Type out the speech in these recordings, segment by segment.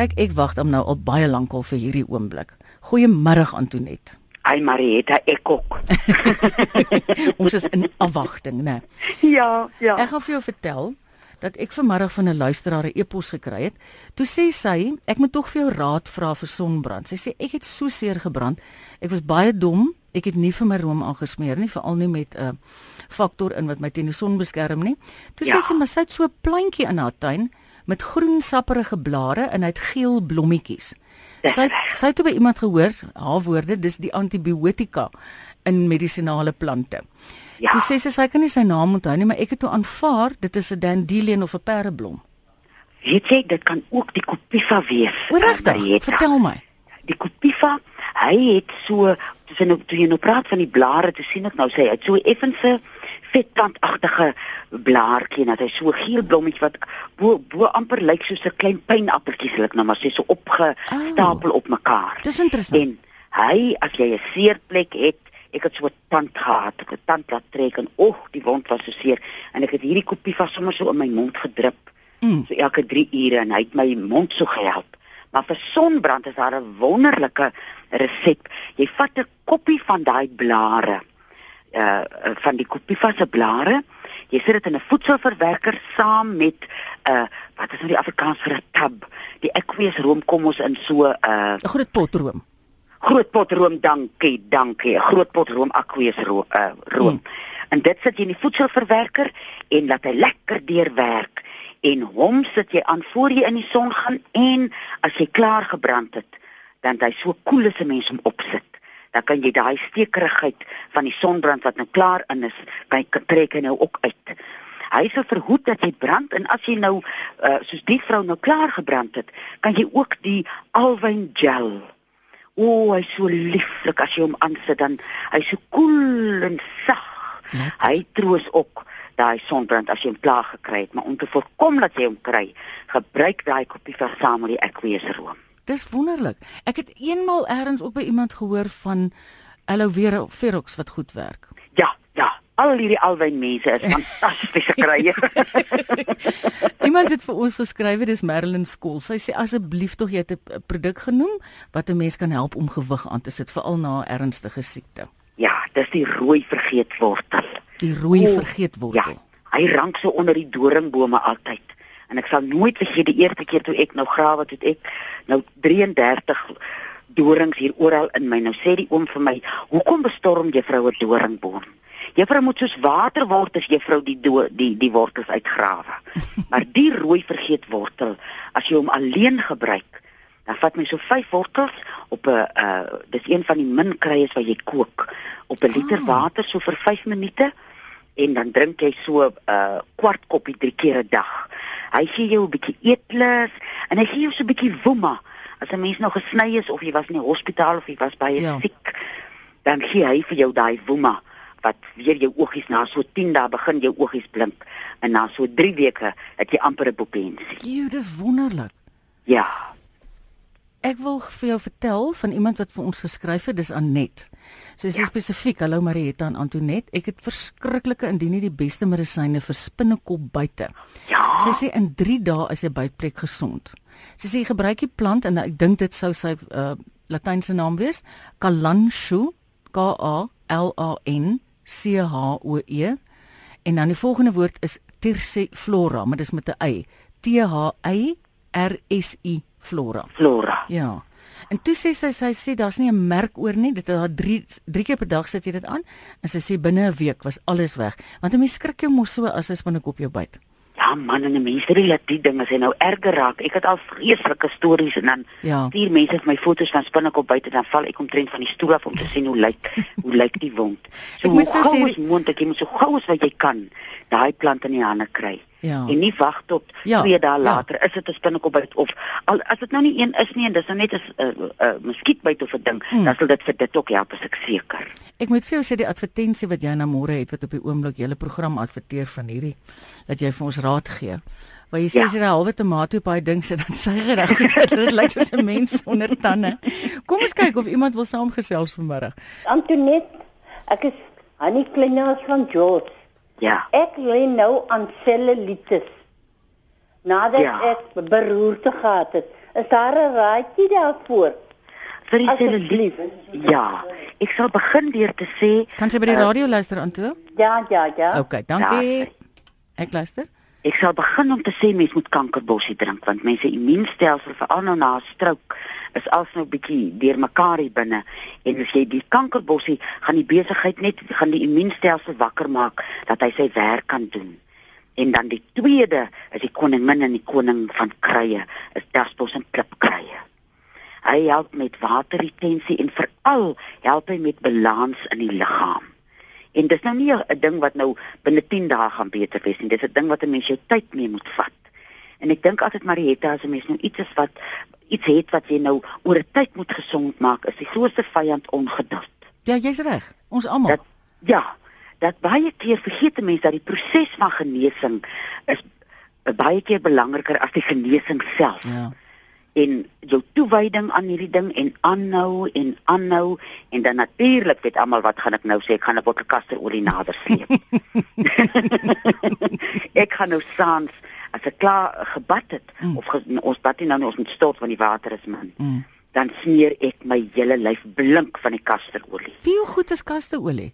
Kyk, ek wag dan nou al baie lank al vir hierdie oomblik. Goeiemôre Antoinette. Ai Marieta, ek ook. Ons is in afwagting, né? Ja, ja. Ek gaan vir jou vertel dat ek vanmiddag van 'n luisteraar 'n e-pos gekry het. Toe sê sy, ek moet tog vir jou raad vra vir sonbrand. Sy sê ek het so seer gebrand. Ek was baie dom. Ek het nie vir my room aangesmeer nie, veral nie met 'n uh, faktor in wat my teen die son beskerm nie. Toe ja. sê sy, maar sy het so 'n plantjie in haar tuin met groen sapperige blare en hy het geel blommetjies. Sy sy het by iemand gehoor, haar woorde, dis die antibiotika in medisinale plante. Ja. Sy sê sy kan nie sy naam onthou nie, maar ek het toe aanvaar dit is 'n dandelion of 'n perdeblom. Weet jy, dit kan ook die kopifa wees. Regtig? Vertel my. Die kopifa, hy het so toe nou toe jy nou praat van die blare, te sien ek nou sê hy het so effense vetkantagtige blaartjie en dat hy so geel blommetjie wat bo bo amper lyk soos 'n klein pynappeltjie sal ek nou maar sê so opgestapel oh, op mekaar. Dis interessant. En hy as jy 'n seerplek het Ek het so 'n tand gehad, ek het tand laat trek en oeg, die wond was so seer en ek het hierdie koppie vas sommer so in my mond gedrup. Mm. So elke 3 ure en hy het my mond so gehelp. Maar vir sonbrand is daar 'n wonderlike resep. Jy vat 'n koppie van daai blare uh van die kopiefa se blare. Jy sit dit in 'n voedselverwerker saam met uh wat is nou die Afrikaans vir 'n tab? Die aqueous room kom ons in so 'n uh, 'n groot pot room. Groot pot room, dankie, dankie. Groot pot room aqueous room. Uh, room. Hmm. En dit sit jy in die voedselverwerker en laat hy lekker deurwerk en hom sit jy aan voor jy in die son gaan en as jy klaar gebrand het, dan hy so koel as 'n mens om opsit dan kan jy daai stekerigheid van die sonbrand wat nou klaar in is, kan trek en nou ook uit. Hy sê verhoed dat jy brand en as jy nou uh, soos die vrou nou klaar gebrand het, kan jy ook die alwyn gel. O, oh, hy so lieflik as jy hom aansit dan hy so koel en sag. Ja. Hy troos ook daai sonbrand as jy hom klaar gekry het, maar om te voorkom dat jy hom kry, gebruik daai koppie versamel die aqueous room. Dis wonderlik. Ek het eenmal eers ook by iemand gehoor van aloe vera ferox wat goed werk. Ja, ja. Al hierdie alwyn mense is fantastiese krye. iemand het vir ons geskrywe, dis Marilyn Skool. Sy sê asseblief tog jy het 'n produk genoem wat 'n mens kan help om gewig aan te sit veral na 'n ernstige siekte. Ja, dis die rooi vergeetwortel. Die rooi oh, vergeetwortel. Ja. Hy rank so onder die doringbome altyd en ek sal nooit vergeet die eerste keer toe ek nou grawe het ek nou 33 dorings hier oral in my nou sê die oom vir my hoekom bestorm juffrou 'n doringboom juffrou moet soos water word as juffrou die do, die die wortels uitgrawe maar die rooi vergeet wortel as jy hom alleen gebruik dan vat my so 5 wortels op 'n uh dis een van die min kruies wat jy kook op 'n liter ah. water so vir 5 minute en dan drink jy so 'n uh, kwart koppie drie keer 'n dag. Hy gee jou 'n bietjie eetlus en hy gee jou so 'n bietjie woema. As 'n mens nog gesny is of jy was in die hospitaal of jy was baie ja. siek, dan gee hy vir jou daai woema wat weer jou oogies na so 10 dae begin jou oogies blink en na so 3 weke het jy amper 'n puppensie. Jy, dis wonderlik. Ja. Ek wil vir jou vertel van iemand wat vir ons geskryf het, dis Anet. Sy sê ja. spesifiek, hallo Marietta en Antoinette, ek het verskriklike indien nie die beste medisyne vir spinnekop buite. Ja. Sy sê in 3 dae is jy buiteplek gesond. Sy sê gebruik die plant en ek dink dit sou sy uh, latynse naam wees, Kalancho, K A L A N C H O E. En dan die volgende woord is Tersiflora, maar dis met 'n y. T H Y R S I Flora. Flora. Ja. En toe sê sy sy sê daar's nie 'n merk oor nie. Dit is 3 3 keer per dag sit jy dit aan en sy sê binne 'n week was alles weg. Want 'n mens skrik jou mos so as as binne kop jou byt. Ja man, en mense sê dat die dinge sê nou erger raak. Ek het al vreeslike stories en dan ja. stuur mense vir my foto's van spinnekop buite dan val ek omtrent van die stoel af om te sien hoe lyk hoe lyk die wond. So ek moet vir sê moet ek moet so gou as wat jy kan daai plant in die hande kry. Ja. En nie wag tot 2 ja. dae ja. later ja. is dit 'n spinnekop byt of al as dit nou nie een is nie en dis nou net 'n uh, uh, muskietbyt of 'n ding, hmm. dan sal dit vir dit ook help as ek seker. Ek moet vir jou sê die advertensie wat jy na môre het wat op die oomblik julle program adverteer van hierdie dat jy vir ons raad gee. Waar jy sê ja. jy 'n halwe tomato op daai ding sit dan sê jy reg dit lyk soos 'n mens sonder tande. Kom ons kyk of iemand wil saamgesels vanmiddag. Antoinette, ek is Annie Kleinaas van George. Ja. Ek lê nou aan sellulitis. Nadat ja. ek beroerte gehad het Is daar 'n raadjie daarvoor? Vir die selulite. Ja, ek sal begin deur te sê Kan sy by die Uh, radio luister aan toe? Ja, ja, ja. OK, dankie. Ja, Ek luister. Ek sal begin om te sê mense moet kankerbossie drink want mense immuunstelsel veral nou na 'n strook is alsnou bietjie deurmekaar hier binne en as jy die kankerbossie gaan die besigheid net gaan die immuunstelsel wakker maak dat hy sy werk kan doen. En dan die tweede is die koningin en die koning van krye is dasbos en klipkrye. Hy help met waterretensie en veral help hy met balans in die liggaam. En dis nou nie 'n ding wat nou binne 10 dae gaan beter wees nie. Dis 'n ding wat 'n mens jou tyd mee moet vat. En ek dink altyd Marietta as 'n mens nou iets is wat iets het wat jy nou oor 'n tyd moet gesond maak, is die grootste vyand ongeduld. Ja, jy's reg. Ons almal. Dat ja, dat baie keer vergeet 'n mens dat die proses van genesing is eh, baie keer belangriker as die genesing self. Ja. En jou toewyding aan hierdie ding en aanhou en aanhou en dan natuurlik weet almal wat gaan ek nou sê ek gaan 'n bottel kasterolie nader sleep. ek gaan nou saans as ek klaar gebad het Mm. of ge, ons bad nie nou nie ons moet stort want die water is man. Mm. Dan smeer ek my hele lyf blink van die kasterolie. Wie hoe goed is kasterolie?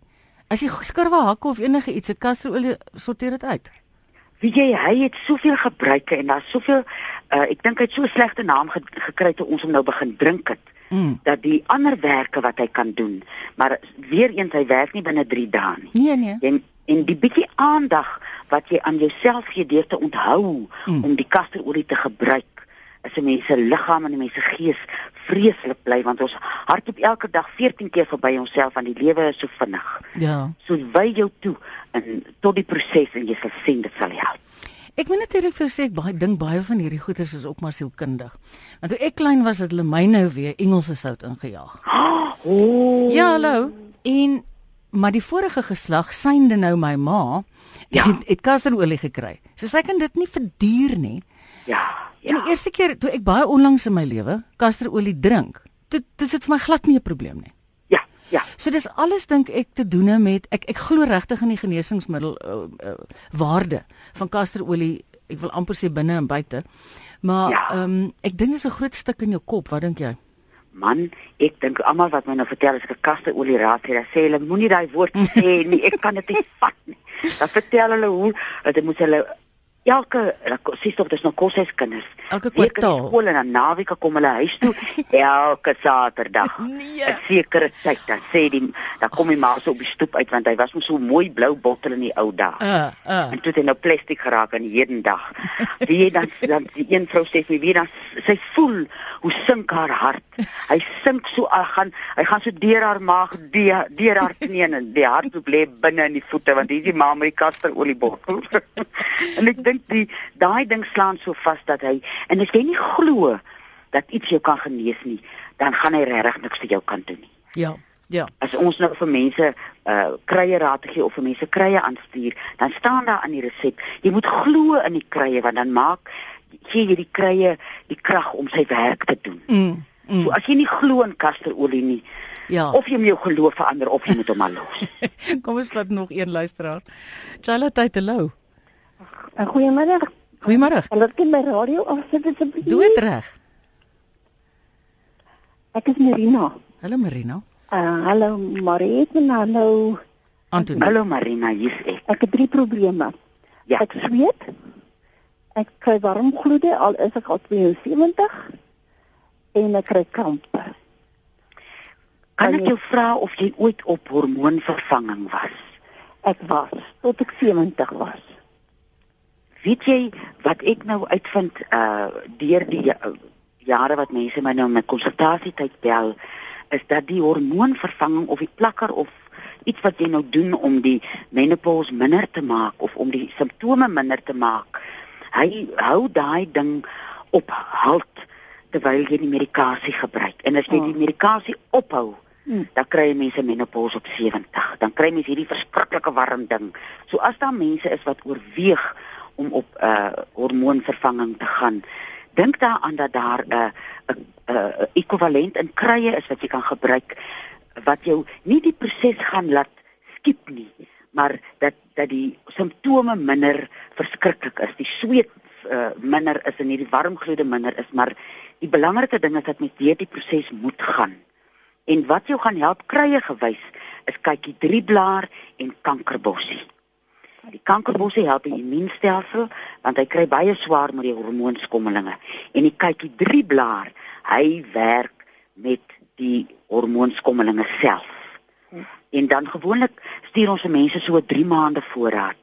As jy skurwe hakke of enige iets, het kasterolie sorteer dit uit. Wie jy hy het soveel gebruike en daar's soveel uh, ek dink hy het so 'n slegte naam ge, gekry toe ons hom nou begin drink het. Mm. dat die ander werke wat hy kan doen, maar weer eens hy werk nie binne 3 dae nie. Nee nee. En en die bietjie aandag wat jy aan jouself gee deur te onthou mm. om die kasterolie te gebruik, is 'n mens se liggaam en 'n mens se gees vreeslik bly want ons hardloop elke dag 14 keer verby onsself want die lewe is so vinnig. Ja. So wy jou toe en tot die proses en jy sal sien dit sal help. Ek moet natuurlik vir sê ek baie dink baie van hierdie goeders is ook maar sielkundig. Want toe ek klein was het hulle my nou weer Engelse sout ingejaag. Oh. Ja, hallo. En maar die vorige geslag synde nou my ma Ja. het, het kasterolie gekry. So sy kan dit nie verduur nie. Ja. En die eerste keer toe ek baie onlangs in my lewe kasterolie drink, toe dis dit vir my glad nie 'n probleem nie. Ja. Ja. So dis alles dink ek te doen met ek ek glo regtig in die genesingsmiddel uh, uh, waarde van kasterolie. Ek wil amper sê binne en buite. Maar Ja. ehm um, ek dink dis 'n groot stuk in jou kop. Wat dink jy? Man, ek dink almal wat my nou vertel as ek 'n kasteolie raad sê, hulle moenie daai woord sê nie. Ek kan dit nie vat nie. Dan vertel hulle hoe dat moet hulle elke sies op dis nou koshuiskinders. Elke in kwartaal. Skool en dan naweek kom hulle huis toe elke Saterdag. Nee. 'n Sekere tyd dan sê die dan kom die ma so op die stoep uit want hy was mos so mooi blou bottel in die ou dae. Uh uh. En toe het hy nou plastiek geraak die hedendag. Wie jy dan dan die een vrou sê vir wie dan sy voel hoe sink haar hart. Hy sink so hy gaan hy gaan so deur haar maag deur deur haar knieën en die hart bly binne in die voete want hier is die ma met die kasterolie-bottel. en ek dink die daai ding slaan so vas dat hy en as jy nie glo dat iets jou kan genees nie, dan gaan hy regtig niks vir jou kan doen nie Ja. Ja. as ons nou vir mense uh krye raad te gee of vir mense krye aanstuur, dan staan daar aan die resep, jy moet glo in die krye want dan maak gee jy die krye die krag om sy werk te doen. Mm. mm. So as jy nie glo in kasterolie nie, Ja. of jy moet jou geloof verander of jy moet hom maar los. Kom ons vat nog een luisteraar. Charlotte Hello. Goeiemiddag. Goeiemôre. En dat kan my radio afsit asseblief. Dood reg. Ek is Marina. Hallo Marina. Uh, hallo Mariet en hallo. Antonie. Hallo Marina, hier's ek. Ek het drie probleme. Ja. Ek sweet. Ek kry warm gloede al is ek al 72 en ek kry krampe. Kan ek jou vra of jy ooit op hormoonvervanging was? Ek was tot ek 70 was. Weet jy wat ek nou uitvind uh deur die ja- jare wat mense my nou met konsultasietyd bel is dat die hormoonvervanging of die plakker of iets wat jy nou doen om die menopause minder te maak of om die simptome minder te maak. Hy hou daai ding op halt terwyl jy die medikasie gebruik. En as jy die medikasie ophou, Hmm. dan kry mense menopause op 70. Dan kry mense hierdie verskriklike warm ding. So as daar mense is wat oorweeg om op uh hormoonvervanging te gaan, dink daaraan dat daar 'n uh, 'n uh, ekwivalent in krye is wat jy kan gebruik wat jou nie die proses gaan laat skiep nie, maar dat dat die simptome minder verskriklik is. Die sweet uh, minder is en hierdie warmgloede minder is, maar die belangrike ding is dat mens deur die proses moet gaan. En wat jou gaan help krye gewys is kykie 3 blaar en kankerbossie. Die kankerbossie help die immuunstelsel want hy kry baie swaar met die hormoonskommelinge. En die kykie 3 blaar, hy werk met die hormoonskommelinge self. En dan gewoonlik stuur ons se mense so 3 maande voorraad.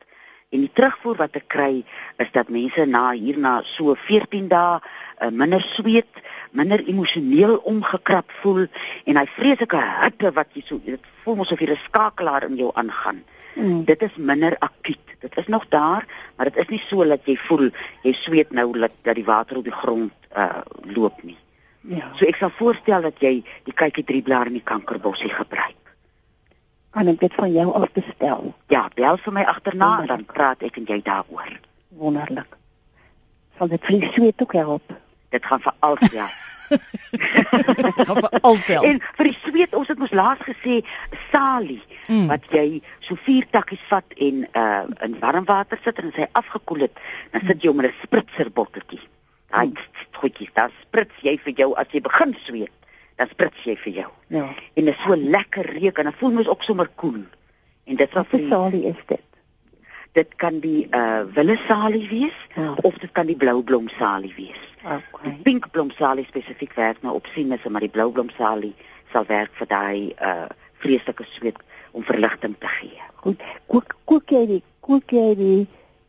En die terugvoer wat ek kry is dat mense na hierna so 14 dae uh, minder sweet, minder emosioneel omgekrap voel en hy vreeslike hitte wat jy so dit voel mos of jy 'n skakelaar in jou aangaan. Mm. Dit is minder akuut. Dit is nog daar, maar dit is nie so dat jy voel jy sweet nou dat dat die water op die grond uh loop nie. Ja. So ek sal voorstel dat jy die kykie drie blaar in die kankerbossie gebruik. Kan ek dit van jou af bestel? Ja, bel vir my agterna en dan praat ek en jy daaroor. Wonderlik. Sal dit vir sweet ook help? Dit gaan vir alself. gaan vir alself. En vir die sweet, ons het mos laas gesê salie mm. wat jy so vier takkies vat en uh in warm water sit en as hy afgekoel het, dan sit jy hom in 'n spritzer botteltjie. Daai mm. goedjies, dan sprits jy vir jou as jy begin sweet. Dan sprits jy vir jou. Ja. En dit is so lekker reuk en dan voel mens ook sommer koel. Cool. En dit wat vir salie is dit dit kan die uh willesalie wees ja. of dit kan die bloublomsalie wees. Okay. Die pinkblomsalie spesifiek werk nou op sinus, maar die bloublomsalie sal werk vir daai uh vreeslike sweet om verligting te gee. Goed. Kook kook jy die kook jy die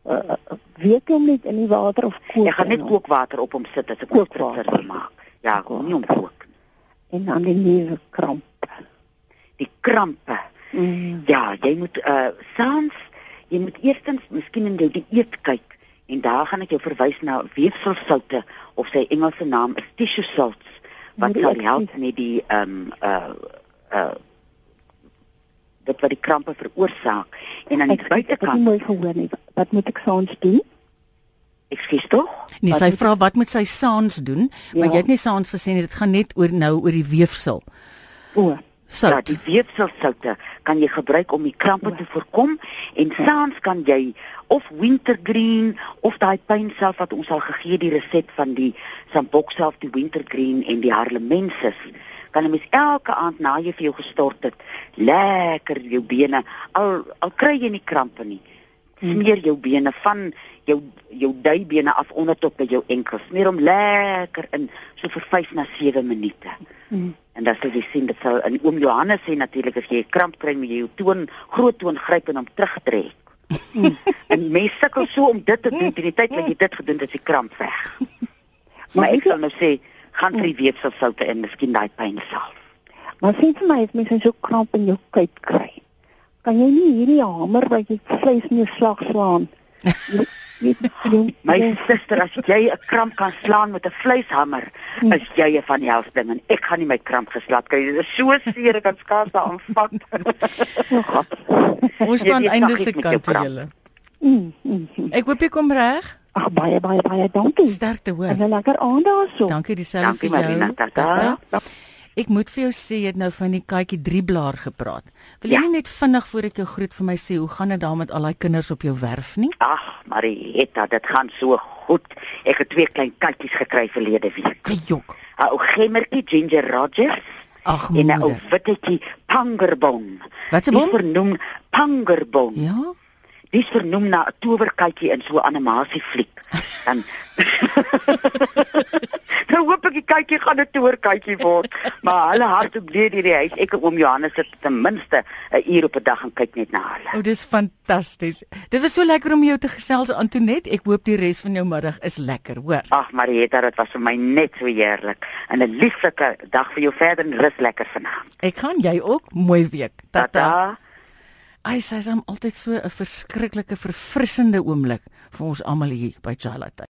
uh weet jy net in die water of kook? Jy gaan net kookwater op hom sit as ek kookwater wil maak. Ja, kom nie om kook. En dan die nuwe krampe. Die krampe. Mm. Ja, jy moet uh saans jy moet eerstens miskien in jou dieet kyk en daar gaan ek jou verwys na weefselsoute of sy Engelse naam is tissue salts wat sal help met die ehm um, uh uh dit wat die krampe veroorsaak en aan die buitekant Ek het mooi gehoor nie wat moet ek saans doen? Ek skiet tog. Nee, sy vra wat moet sy saans doen? Ja. Maar jy het nie saans gesê nie, dit gaan net oor nou oor die weefsel. O. Sout. Ja, die weefselsoute kan jy gebruik om die krampe te voorkom en saans kan jy of wintergreen of daai pynself wat ons al gegee die resept van die sambok self die wintergreen en die harlemensis kan jy mis elke aand na jy vir jou gestort het lekker jou bene al al kry jy nie krampe nie smeer jou bene van jou jou duibene af onder tot by jou enkels. Smeer hom lekker in so vir 5 na 7 minute. Hmm. en dan sal jy sien dit sal in oom Johannes sê natuurlik as jy 'n kramp kry met jou toon groot toon gryp en hom terugtrek. Hmm. en mense sukkel so om dit te doen teen die tyd wat jy dit gedoen het is die kramp weg. Maar ek sal nou sê gaan vir die weefselsoute en miskien daai pyn self maar sien vir my as mens so kramp in jou kuit kry kan jy nie hierdie hamer wat jy vleis mee slag slaan My suster, as jy 'n kramp kan slaan met 'n vleishamer, hm. is jy 'n van die helfte ding en ek gaan nie my kramp geslaap kry. Dit is so seer, ek kan skaars aanvat. Ons staan einde se kant toe julle. Hm, hm, ek hoop jy kom reg. Ag baie baie baie dankie. Sterkte hoor. En 'n lekker aand daarso. Dankie dieselfde vir jou. Dankie Marina. Tata. Ek moet vir jou sê jy het nou van die katjie 3 blaar gepraat. Wil jy ja. net vinnig voor ek jou groet vir my sê hoe gaan dit daar met al daai kinders op jou werf nie? Ag, Marietta, dit gaan so goed. Ek het twee klein katjies gekry verlede week. Kyk. 'n Ou gemmertjie Ginger Rogers. Ag, en 'n ou wittetjie Pangerbon. Wat se bom? Vernoem Pangerbon. Ja. Dis vernoem na 'n towerkatjie in so 'n animasiefliek. Dan Nou hoop kykie gaan 'n toerkykie word, maar hulle hart op deur hierdie huis. Ek en oom Johannes sit ten minste 'n uur op 'n dag en kyk net na hulle. O, dis fantasties. Dit was so lekker om jou te gesels Antonet. Ek hoop die res van jou middag is lekker, hoor. Ag Marieta, dit was vir my net so heerlik. En 'n lieflike dag vir jou verder en rus lekker vanaand. Ek gaan jy ook mooi week. Tata. Tata. Ai, sy is altyd so 'n verskriklike verfrissende oomblik vir ons almal hier by Charlotte.